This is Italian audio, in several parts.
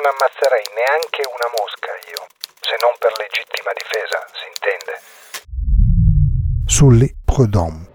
Non ammazzerei neanche una mosca io, se non per legittima difesa, si intende. Sully Prudhomme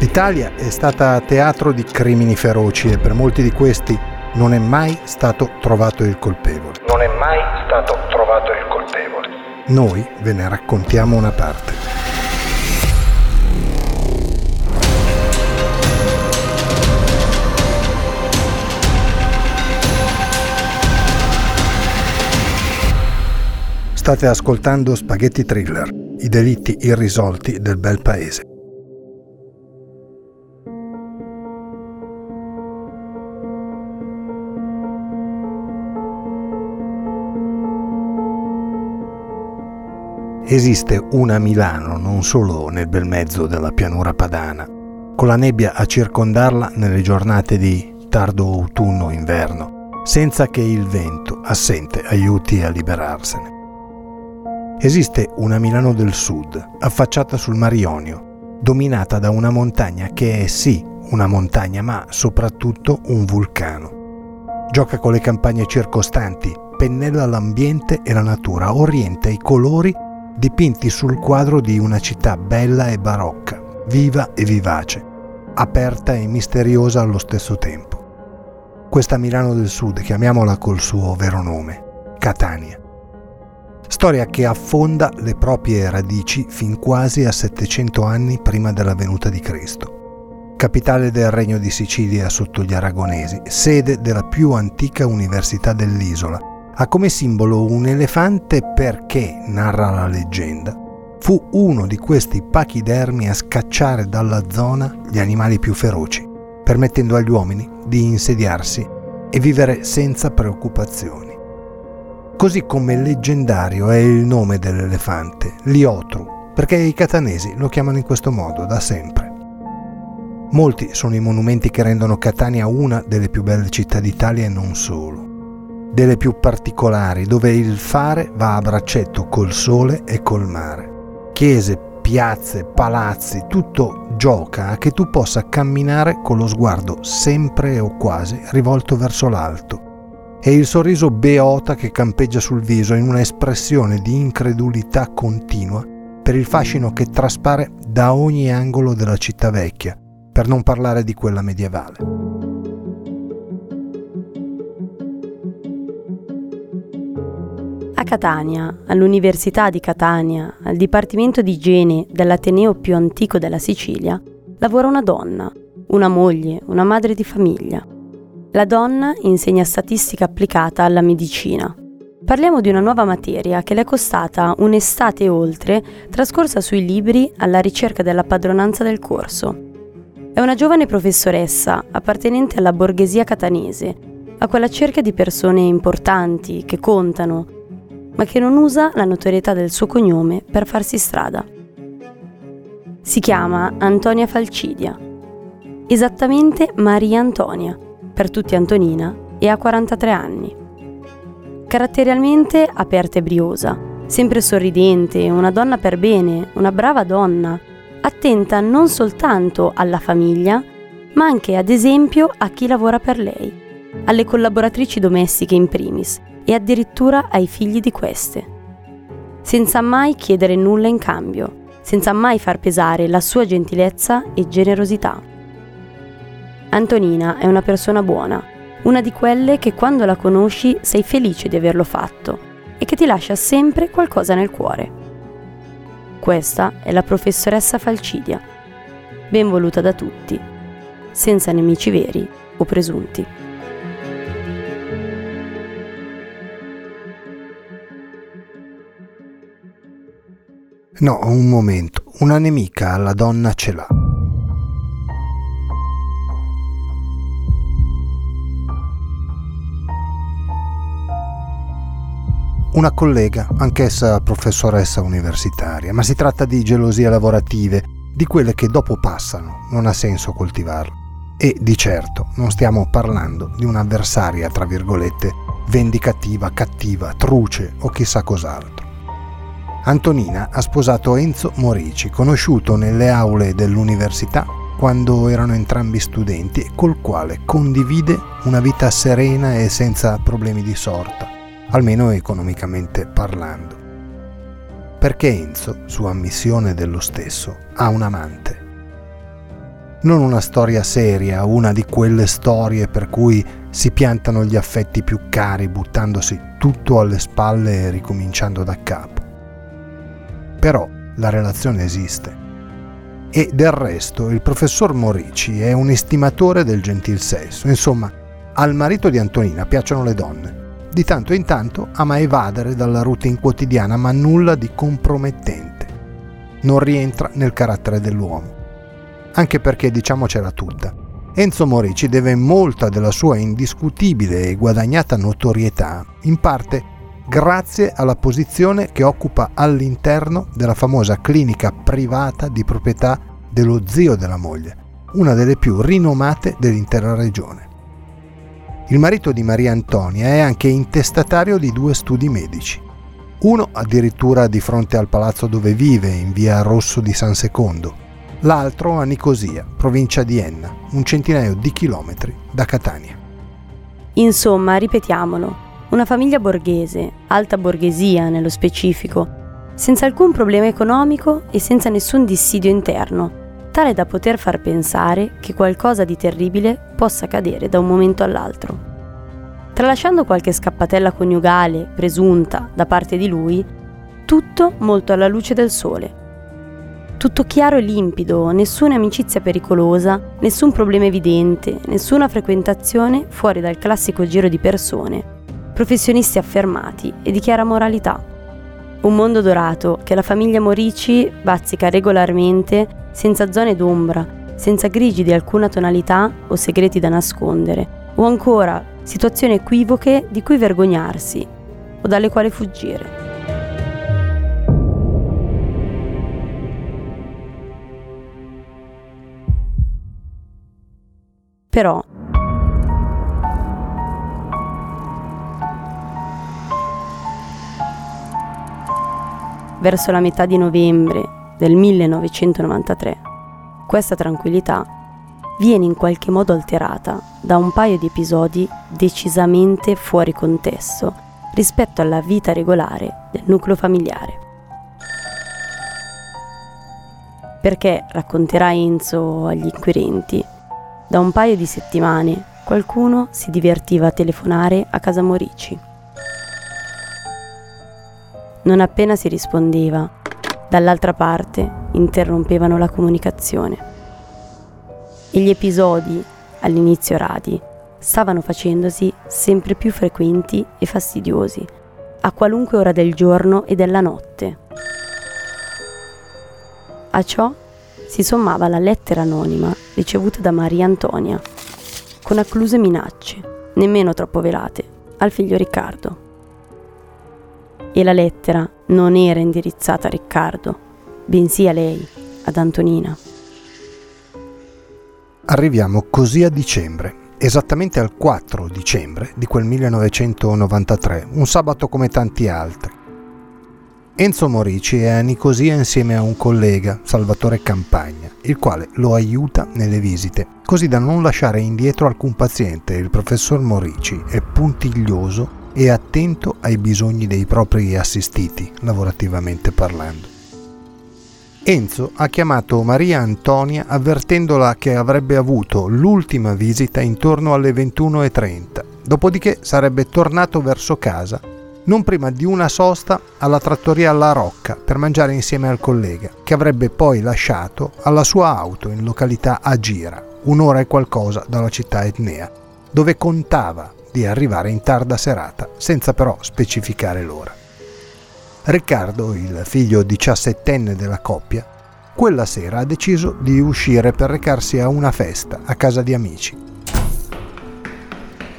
L'Italia è stata teatro di crimini feroci e per molti di questi non è mai stato trovato il colpevole. Non è mai stato trovato il colpevole. Noi ve ne raccontiamo una parte. State ascoltando Spaghetti Thriller, i delitti irrisolti del bel paese. Esiste una Milano non solo nel bel mezzo della pianura padana, con la nebbia a circondarla nelle giornate di tardo autunno-inverno, senza che il vento assente aiuti a liberarsene. Esiste una Milano del Sud, affacciata sul Mar Ionio, dominata da una montagna che è sì una montagna, ma soprattutto un vulcano. Gioca con le campagne circostanti, pennella l'ambiente e la natura, orienta i colori dipinti sul quadro di una città bella e barocca, viva e vivace, aperta e misteriosa allo stesso tempo. Questa Milano del Sud, chiamiamola col suo vero nome, Catania storia che affonda le proprie radici fin quasi a 700 anni prima della venuta di Cristo. Capitale del Regno di Sicilia sotto gli aragonesi, sede della più antica università dell'isola, ha come simbolo un elefante perché, narra la leggenda, fu uno di questi pachidermi a scacciare dalla zona gli animali più feroci, permettendo agli uomini di insediarsi e vivere senza preoccupazioni. Così come leggendario è il nome dell'elefante, Liotru, perché i catanesi lo chiamano in questo modo da sempre. Molti sono i monumenti che rendono Catania una delle più belle città d'Italia e non solo, delle più particolari, dove il fare va a braccetto col sole e col mare. Chiese, piazze, palazzi, tutto gioca a che tu possa camminare con lo sguardo sempre o quasi rivolto verso l'alto e il sorriso beota che campeggia sul viso in un'espressione di incredulità continua per il fascino che traspare da ogni angolo della città vecchia, per non parlare di quella medievale. A Catania, all'Università di Catania, al Dipartimento di Igiene dell'Ateneo più antico della Sicilia, lavora una donna, una moglie, una madre di famiglia. La donna insegna statistica applicata alla medicina. Parliamo di una nuova materia che le è costata un'estate e oltre trascorsa sui libri alla ricerca della padronanza del corso. È una giovane professoressa appartenente alla borghesia catanese, a quella cerchia di persone importanti, che contano, ma che non usa la notorietà del suo cognome per farsi strada. Si chiama Antonia Falcidia, esattamente Maria Antonia per tutti Antonina, e ha 43 anni. Caratterialmente aperta e briosa, sempre sorridente, una donna per bene, una brava donna, attenta non soltanto alla famiglia, ma anche ad esempio a chi lavora per lei, alle collaboratrici domestiche in primis e addirittura ai figli di queste. Senza mai chiedere nulla in cambio, senza mai far pesare la sua gentilezza e generosità. Antonina è una persona buona, una di quelle che quando la conosci sei felice di averlo fatto e che ti lascia sempre qualcosa nel cuore. Questa è la professoressa Falcidia, ben voluta da tutti, senza nemici veri o presunti. No, un momento, una nemica alla donna ce l'ha. Una collega, anch'essa professoressa universitaria, ma si tratta di gelosie lavorative, di quelle che dopo passano, non ha senso coltivarle. E di certo non stiamo parlando di un'avversaria, tra virgolette, vendicativa, cattiva, truce o chissà cos'altro. Antonina ha sposato Enzo Morici, conosciuto nelle aule dell'università quando erano entrambi studenti e col quale condivide una vita serena e senza problemi di sorta, almeno economicamente parlando. Perché Enzo, su ammissione dello stesso, ha un amante. Non una storia seria, una di quelle storie per cui si piantano gli affetti più cari buttandosi tutto alle spalle e ricominciando da capo. Però la relazione esiste. E del resto il professor Morici è un estimatore del gentil sesso. Insomma, al marito di Antonina piacciono le donne. Di tanto in tanto ama evadere dalla routine quotidiana, ma nulla di compromettente. Non rientra nel carattere dell'uomo. Anche perché, diciamocela tutta, Enzo Morici deve molta della sua indiscutibile e guadagnata notorietà, in parte grazie alla posizione che occupa all'interno della famosa clinica privata di proprietà dello zio della moglie, una delle più rinomate dell'intera regione. Il marito di Maria Antonia è anche intestatario di due studi medici, uno addirittura di fronte al palazzo dove vive, in via Rosso di San Secondo, l'altro a Nicosia, provincia di Enna, un centinaio di chilometri da Catania. Insomma, ripetiamolo, una famiglia borghese, alta borghesia nello specifico, senza alcun problema economico e senza nessun dissidio interno, tale da poter far pensare che qualcosa di terribile possa accadere da un momento all'altro. Tralasciando qualche scappatella coniugale, presunta, da parte di lui, tutto molto alla luce del sole tutto chiaro e limpido, nessuna amicizia pericolosa, nessun problema evidente, nessuna frequentazione fuori dal classico giro di persone, professionisti affermati e di chiara moralità. Un mondo dorato che la famiglia Morici bazzica regolarmente, senza zone d'ombra, senza grigi di alcuna tonalità o segreti da nascondere, o ancora situazioni equivoche di cui vergognarsi o dalle quali fuggire. Però verso la metà di novembre del 1993, questa tranquillità viene in qualche modo alterata da un paio di episodi decisamente fuori contesto rispetto alla vita regolare del nucleo familiare. Perché racconterà Enzo agli inquirenti da un paio di settimane qualcuno si divertiva a telefonare a casa Morici. Non appena si rispondeva, dall'altra parte interrompevano la comunicazione. E gli episodi, all'inizio radi, stavano facendosi sempre più frequenti e fastidiosi, a qualunque ora del giorno e della notte. A ciò si sommava la lettera anonima ricevuta da Maria Antonia, con accluse minacce, nemmeno troppo velate, al figlio Riccardo. E la lettera non era indirizzata a Riccardo, bensì a lei, ad Antonina. Arriviamo così a dicembre, esattamente al 4 dicembre di quel 1993, un sabato come tanti altri. Enzo Morici è a Nicosia insieme a un collega, Salvatore Campagna, il quale lo aiuta nelle visite, così da non lasciare indietro alcun paziente. Il professor Morici è puntiglioso e attento ai bisogni dei propri assistiti, lavorativamente parlando. Enzo ha chiamato Maria Antonia avvertendola che avrebbe avuto l'ultima visita intorno alle 21.30, dopodiché sarebbe tornato verso casa non prima di una sosta alla trattoria La Rocca per mangiare insieme al collega, che avrebbe poi lasciato alla sua auto in località Agira, un'ora e qualcosa dalla città etnea, dove contava di arrivare in tarda serata, senza però specificare l'ora. Riccardo, il figlio diciassettenne della coppia, quella sera ha deciso di uscire per recarsi a una festa a casa di amici.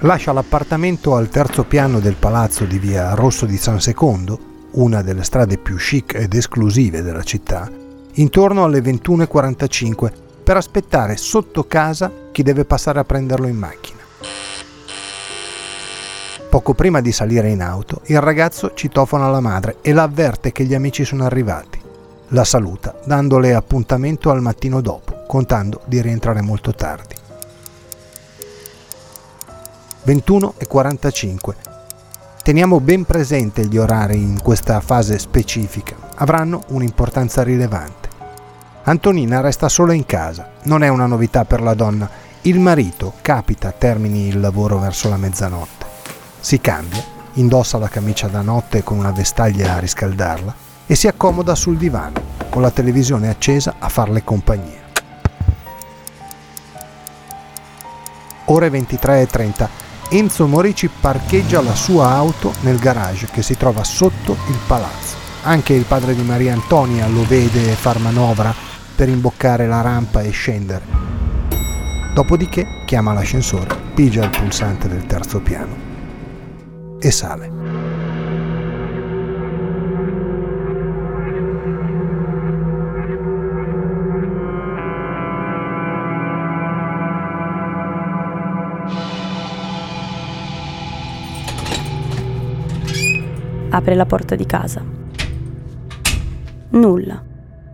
Lascia l'appartamento al terzo piano del palazzo di via Rosso di San Secondo, una delle strade più chic ed esclusive della città, intorno alle 21.45 per aspettare sotto casa chi deve passare a prenderlo in macchina. Poco prima di salire in auto, il ragazzo citofona la madre e la avverte che gli amici sono arrivati. La saluta, dandole appuntamento al mattino dopo, contando di rientrare molto tardi. 21 e 45. Teniamo ben presente gli orari in questa fase specifica, avranno un'importanza rilevante. Antonina resta sola in casa, non è una novità per la donna, il marito capita termini il lavoro verso la mezzanotte. Si cambia, indossa la camicia da notte con una vestaglia a riscaldarla e si accomoda sul divano, con la televisione accesa a farle compagnia. Ore 23.30. Enzo Morici parcheggia la sua auto nel garage che si trova sotto il palazzo. Anche il padre di Maria Antonia lo vede far manovra per imboccare la rampa e scendere. Dopodiché chiama l'ascensore, pigia il pulsante del terzo piano e sale. Apre la porta di casa. Nulla,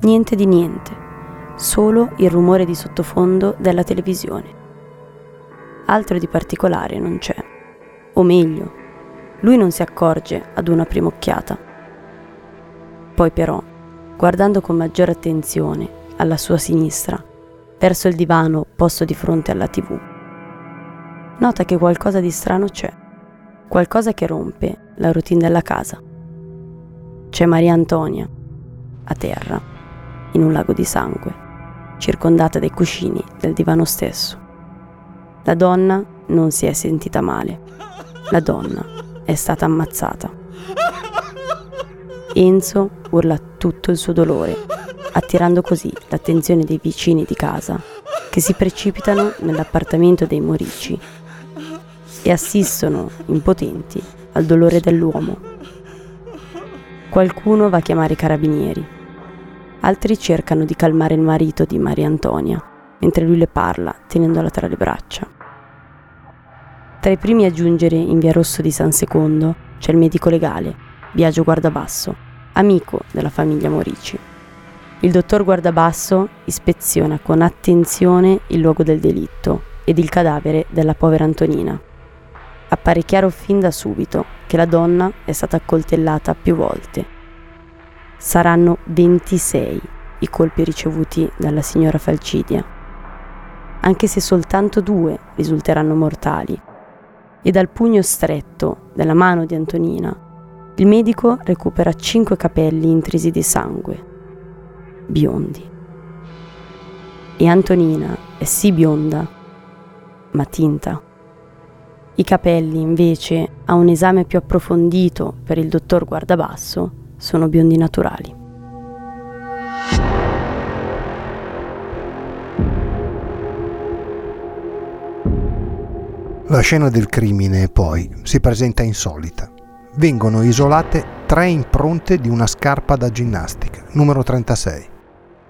niente di niente, solo il rumore di sottofondo della televisione. Altro di particolare non c'è. O meglio, lui non si accorge ad una prima occhiata. Poi però, guardando con maggiore attenzione alla sua sinistra, verso il divano posto di fronte alla tv, nota che qualcosa di strano c'è, qualcosa che rompe la routine della casa. C'è Maria Antonia, a terra, in un lago di sangue, circondata dai cuscini del divano stesso. La donna non si è sentita male. La donna è stata ammazzata. Enzo urla tutto il suo dolore, attirando così l'attenzione dei vicini di casa, che si precipitano nell'appartamento dei Morici e assistono, impotenti, al dolore dell'uomo. Qualcuno va a chiamare i carabinieri, altri cercano di calmare il marito di Maria Antonia, mentre lui le parla, tenendola tra le braccia. Tra i primi a giungere in via Rosso di San Secondo c'è il medico legale, Biagio Guardabasso, amico della famiglia Morici. Il dottor Guardabasso ispeziona con attenzione il luogo del delitto ed il cadavere della povera Antonina. Appare chiaro fin da subito che la donna è stata accoltellata più volte. Saranno 26 i colpi ricevuti dalla signora Falcidia, anche se soltanto due risulteranno mortali e dal pugno stretto della mano di Antonina, il medico recupera cinque capelli intrisi di sangue, biondi. E Antonina è sì bionda, ma tinta. I capelli, invece, a un esame più approfondito per il dottor Guardabasso, sono biondi naturali. La scena del crimine poi si presenta insolita. Vengono isolate tre impronte di una scarpa da ginnastica, numero 36.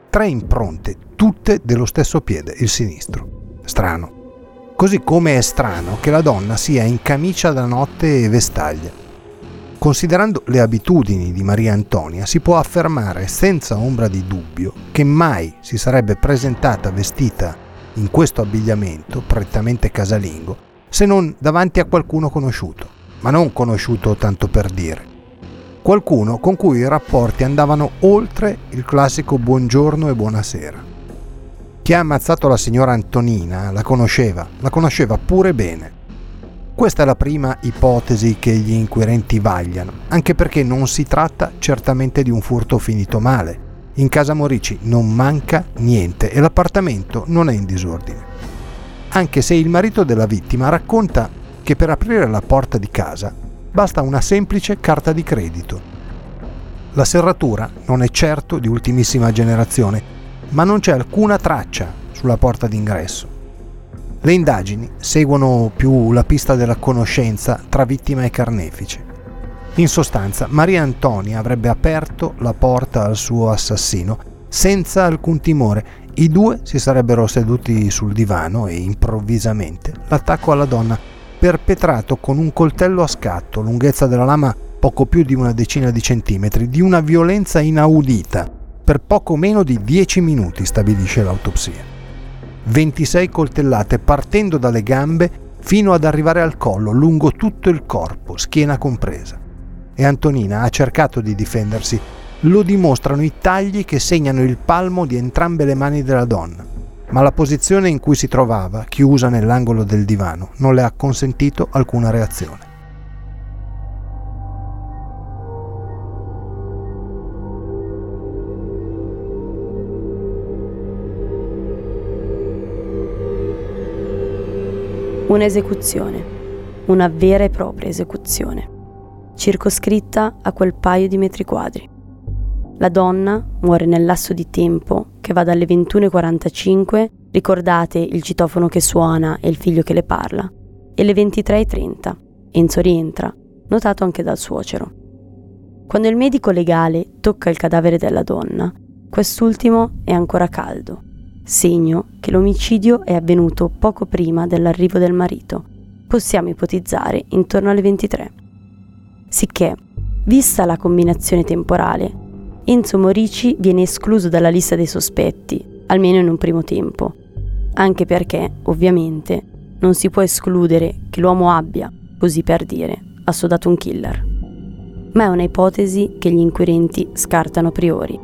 Tre impronte, tutte dello stesso piede, il sinistro. Strano. Così come è strano che la donna sia in camicia da notte e vestaglia. Considerando le abitudini di Maria Antonia, si può affermare senza ombra di dubbio che mai si sarebbe presentata vestita in questo abbigliamento prettamente casalingo se non davanti a qualcuno conosciuto, ma non conosciuto tanto per dire. Qualcuno con cui i rapporti andavano oltre il classico buongiorno e buonasera. Chi ha ammazzato la signora Antonina la conosceva, la conosceva pure bene. Questa è la prima ipotesi che gli inquirenti vagliano, anche perché non si tratta certamente di un furto finito male. In casa Morici non manca niente e l'appartamento non è in disordine anche se il marito della vittima racconta che per aprire la porta di casa basta una semplice carta di credito. La serratura non è certo di ultimissima generazione, ma non c'è alcuna traccia sulla porta d'ingresso. Le indagini seguono più la pista della conoscenza tra vittima e carnefice. In sostanza, Maria Antonia avrebbe aperto la porta al suo assassino senza alcun timore. I due si sarebbero seduti sul divano e improvvisamente l'attacco alla donna, perpetrato con un coltello a scatto, lunghezza della lama poco più di una decina di centimetri, di una violenza inaudita, per poco meno di dieci minuti, stabilisce l'autopsia. 26 coltellate partendo dalle gambe fino ad arrivare al collo, lungo tutto il corpo, schiena compresa e Antonina ha cercato di difendersi, lo dimostrano i tagli che segnano il palmo di entrambe le mani della donna. Ma la posizione in cui si trovava, chiusa nell'angolo del divano, non le ha consentito alcuna reazione. Un'esecuzione, una vera e propria esecuzione circoscritta a quel paio di metri quadri. La donna muore nel lasso di tempo che va dalle 21.45, ricordate il citofono che suona e il figlio che le parla, e le 23.30. Enzo rientra, notato anche dal suocero. Quando il medico legale tocca il cadavere della donna, quest'ultimo è ancora caldo, segno che l'omicidio è avvenuto poco prima dell'arrivo del marito. Possiamo ipotizzare intorno alle 23 sicché, vista la combinazione temporale, Enzo Morici viene escluso dalla lista dei sospetti, almeno in un primo tempo, anche perché, ovviamente, non si può escludere che l'uomo abbia, così per dire, assodato un killer. Ma è una ipotesi che gli inquirenti scartano a priori.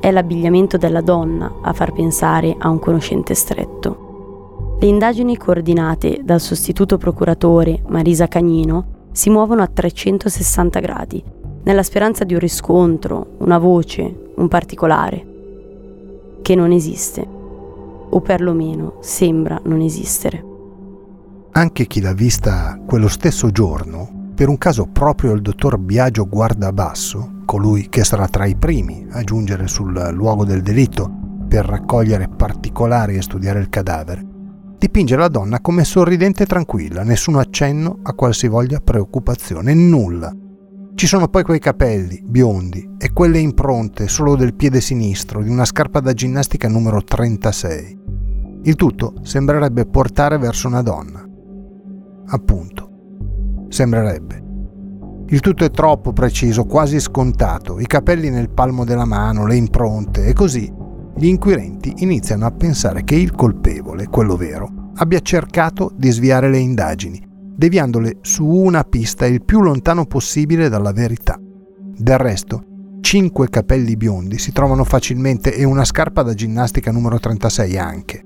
È l'abbigliamento della donna a far pensare a un conoscente stretto. Le indagini coordinate dal sostituto procuratore Marisa Cagnino si muovono a 360 gradi, nella speranza di un riscontro, una voce, un particolare, che non esiste, o perlomeno sembra non esistere. Anche chi l'ha vista quello stesso giorno, per un caso proprio il dottor Biagio Guardabasso, colui che sarà tra i primi a giungere sul luogo del delitto per raccogliere particolari e studiare il cadavere, dipinge la donna come sorridente e tranquilla, nessun accenno a qualsivoglia preoccupazione, nulla. Ci sono poi quei capelli biondi e quelle impronte solo del piede sinistro di una scarpa da ginnastica numero 36. Il tutto sembrerebbe portare verso una donna. Appunto, sembrerebbe. Il tutto è troppo preciso, quasi scontato, i capelli nel palmo della mano, le impronte e così gli inquirenti iniziano a pensare che il colpevole, quello vero, abbia cercato di sviare le indagini, deviandole su una pista il più lontano possibile dalla verità. Del resto, cinque capelli biondi si trovano facilmente e una scarpa da ginnastica numero 36 anche.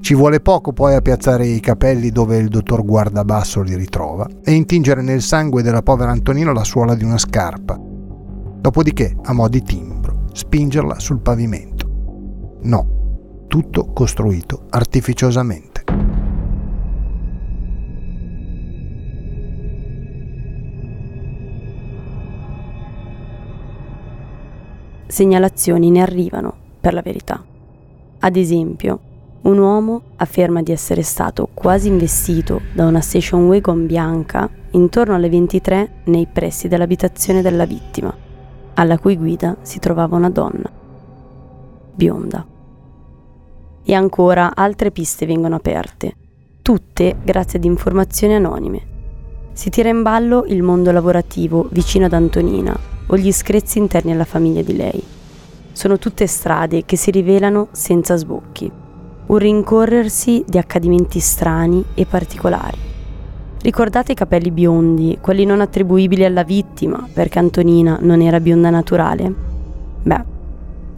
Ci vuole poco poi a piazzare i capelli dove il dottor Guardabasso li ritrova e intingere nel sangue della povera Antonina la suola di una scarpa. Dopodiché, a mo' di timbro, spingerla sul pavimento. No, tutto costruito artificiosamente. Segnalazioni ne arrivano, per la verità. Ad esempio, un uomo afferma di essere stato quasi investito da una station wagon bianca intorno alle 23 nei pressi dell'abitazione della vittima, alla cui guida si trovava una donna bionda. E ancora altre piste vengono aperte, tutte grazie ad informazioni anonime. Si tira in ballo il mondo lavorativo vicino ad Antonina o gli screzi interni alla famiglia di lei. Sono tutte strade che si rivelano senza sbocchi, un rincorrersi di accadimenti strani e particolari. Ricordate i capelli biondi, quelli non attribuibili alla vittima perché Antonina non era bionda naturale? Beh,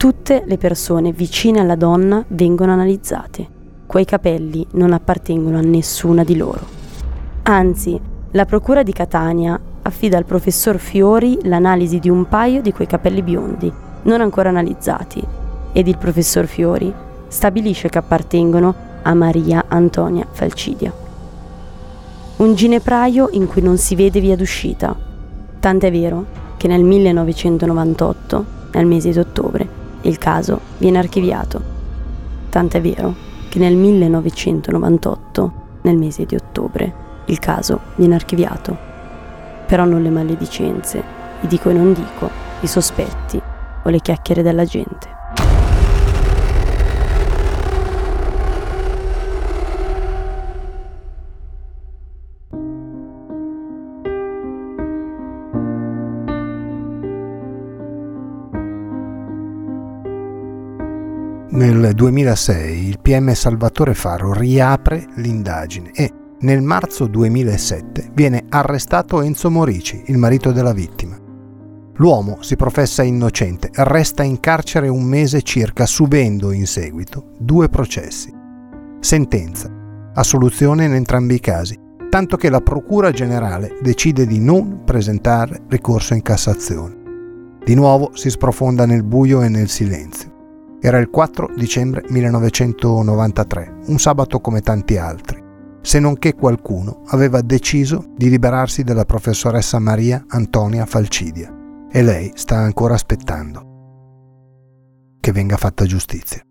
Tutte le persone vicine alla donna vengono analizzate. Quei capelli non appartengono a nessuna di loro. Anzi, la Procura di Catania affida al professor Fiori l'analisi di un paio di quei capelli biondi, non ancora analizzati, ed il professor Fiori stabilisce che appartengono a Maria Antonia Falcidia. Un ginepraio in cui non si vede via d'uscita, tant'è vero che nel 1998, nel mese di ottobre, il caso viene archiviato. Tant'è vero che nel 1998, nel mese di ottobre, il caso viene archiviato. Però non le maledicenze, i dico e non dico, i sospetti o le chiacchiere della gente. Nel 2006 il PM Salvatore Faro riapre l'indagine e nel marzo 2007 viene arrestato Enzo Morici, il marito della vittima. L'uomo si professa innocente, resta in carcere un mese circa subendo in seguito due processi. Sentenza, assoluzione in entrambi i casi, tanto che la Procura Generale decide di non presentare ricorso in Cassazione. Di nuovo si sprofonda nel buio e nel silenzio. Era il 4 dicembre 1993, un sabato come tanti altri, se non che qualcuno aveva deciso di liberarsi della professoressa Maria Antonia Falcidia e lei sta ancora aspettando che venga fatta giustizia.